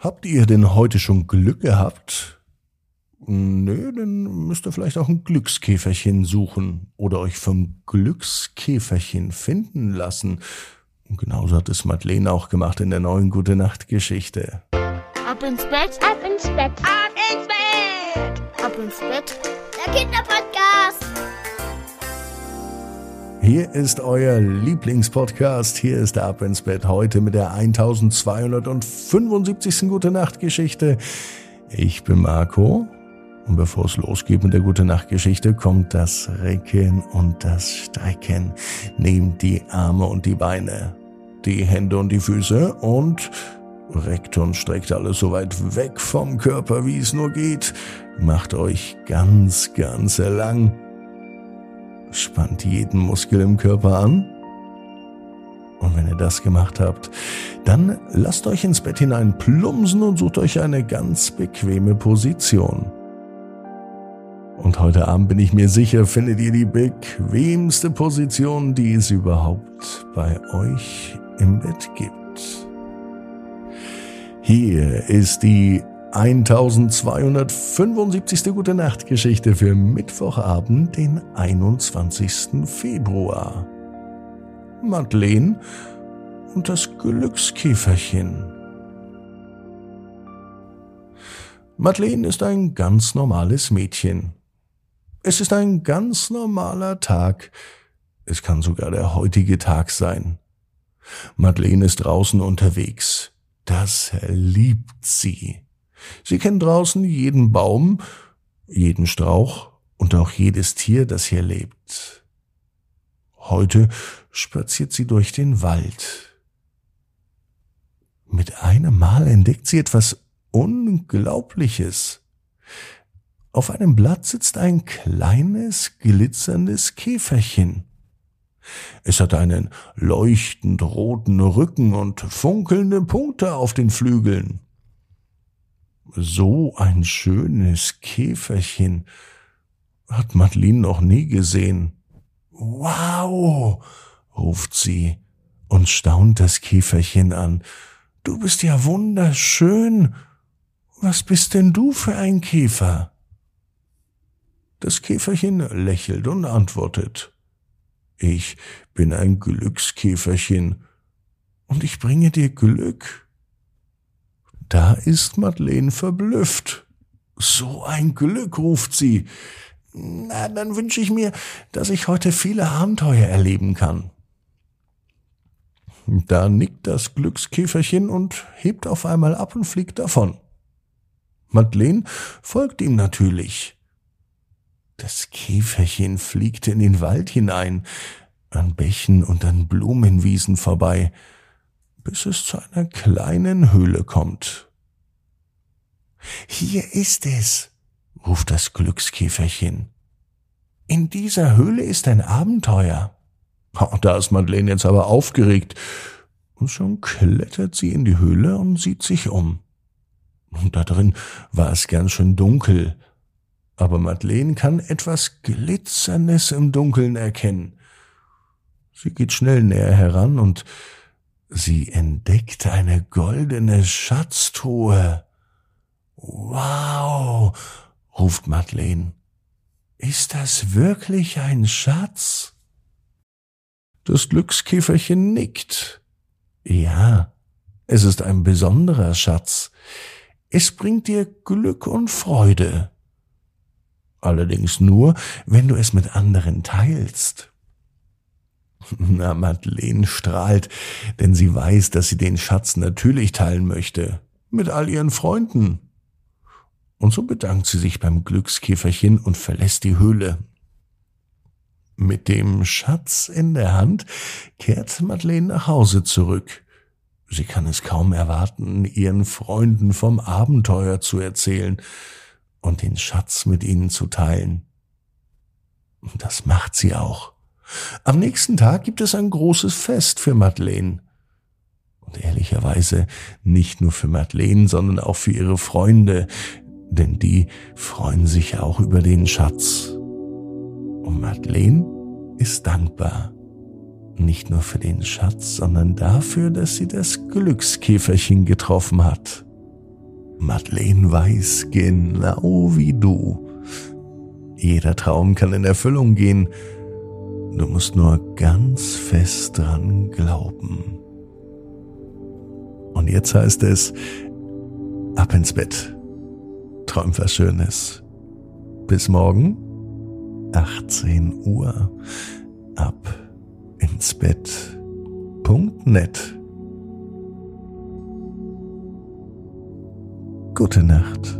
Habt ihr denn heute schon Glück gehabt? Nö, dann müsst ihr vielleicht auch ein Glückskäferchen suchen oder euch vom Glückskäferchen finden lassen. Und genauso hat es Madeleine auch gemacht in der neuen Gute Nacht Geschichte. Ab ins Bett, Ab ins Bett. ab ins Bett, ab ins Bett. Der Kinderpodcast. Hier ist euer Lieblingspodcast. Hier ist der Ab ins Bett heute mit der 1275. Gute Nacht Geschichte. Ich bin Marco. Und bevor es losgeht mit der Gute Nacht Geschichte, kommt das Recken und das Strecken. Nehmt die Arme und die Beine, die Hände und die Füße und reckt und streckt alles so weit weg vom Körper, wie es nur geht. Macht euch ganz, ganz lang. Spannt jeden Muskel im Körper an. Und wenn ihr das gemacht habt, dann lasst euch ins Bett hinein plumpsen und sucht euch eine ganz bequeme Position. Und heute Abend bin ich mir sicher, findet ihr die bequemste Position, die es überhaupt bei euch im Bett gibt. Hier ist die 1275. Gute Nacht Geschichte für Mittwochabend, den 21. Februar. Madeleine und das Glückskäferchen. Madeleine ist ein ganz normales Mädchen. Es ist ein ganz normaler Tag. Es kann sogar der heutige Tag sein. Madeleine ist draußen unterwegs. Das liebt sie. Sie kennt draußen jeden Baum, jeden Strauch und auch jedes Tier, das hier lebt. Heute spaziert sie durch den Wald. Mit einem Mal entdeckt sie etwas Unglaubliches. Auf einem Blatt sitzt ein kleines, glitzerndes Käferchen. Es hat einen leuchtend roten Rücken und funkelnde Punkte auf den Flügeln. So ein schönes Käferchen hat Madeline noch nie gesehen. Wow, ruft sie und staunt das Käferchen an. Du bist ja wunderschön. Was bist denn du für ein Käfer? Das Käferchen lächelt und antwortet. Ich bin ein Glückskäferchen und ich bringe dir Glück. Da ist Madeleine verblüfft. So ein Glück, ruft sie. Na, dann wünsche ich mir, dass ich heute viele Abenteuer erleben kann. Da nickt das Glückskäferchen und hebt auf einmal ab und fliegt davon. Madeleine folgt ihm natürlich. Das Käferchen fliegt in den Wald hinein, an Bächen und an Blumenwiesen vorbei, bis es zu einer kleinen Höhle kommt. Hier ist es, ruft das Glückskäferchen. In dieser Höhle ist ein Abenteuer. Oh, da ist Madeleine jetzt aber aufgeregt. Und schon klettert sie in die Höhle und sieht sich um. Und da drin war es ganz schön dunkel. Aber Madeleine kann etwas Glitzerndes im Dunkeln erkennen. Sie geht schnell näher heran und sie entdeckt eine goldene Schatztruhe. Wow, ruft Madeleine. Ist das wirklich ein Schatz? Das Glückskäferchen nickt. Ja, es ist ein besonderer Schatz. Es bringt dir Glück und Freude. Allerdings nur, wenn du es mit anderen teilst. Na, Madeleine strahlt, denn sie weiß, dass sie den Schatz natürlich teilen möchte. Mit all ihren Freunden. Und so bedankt sie sich beim Glückskäferchen und verlässt die Höhle. Mit dem Schatz in der Hand kehrt Madeleine nach Hause zurück. Sie kann es kaum erwarten, ihren Freunden vom Abenteuer zu erzählen und den Schatz mit ihnen zu teilen. Und das macht sie auch. Am nächsten Tag gibt es ein großes Fest für Madeleine. Und ehrlicherweise nicht nur für Madeleine, sondern auch für ihre Freunde, denn die freuen sich auch über den Schatz. Und Madeleine ist dankbar nicht nur für den Schatz, sondern dafür, dass sie das Glückskäferchen getroffen hat. Madeleine weiß genau wie du. Jeder Traum kann in Erfüllung gehen. Du musst nur ganz fest dran glauben. Und jetzt heißt es, ab ins Bett. Träum was Schönes. Bis morgen, 18 Uhr, ab ins Bett.net. Gute Nacht.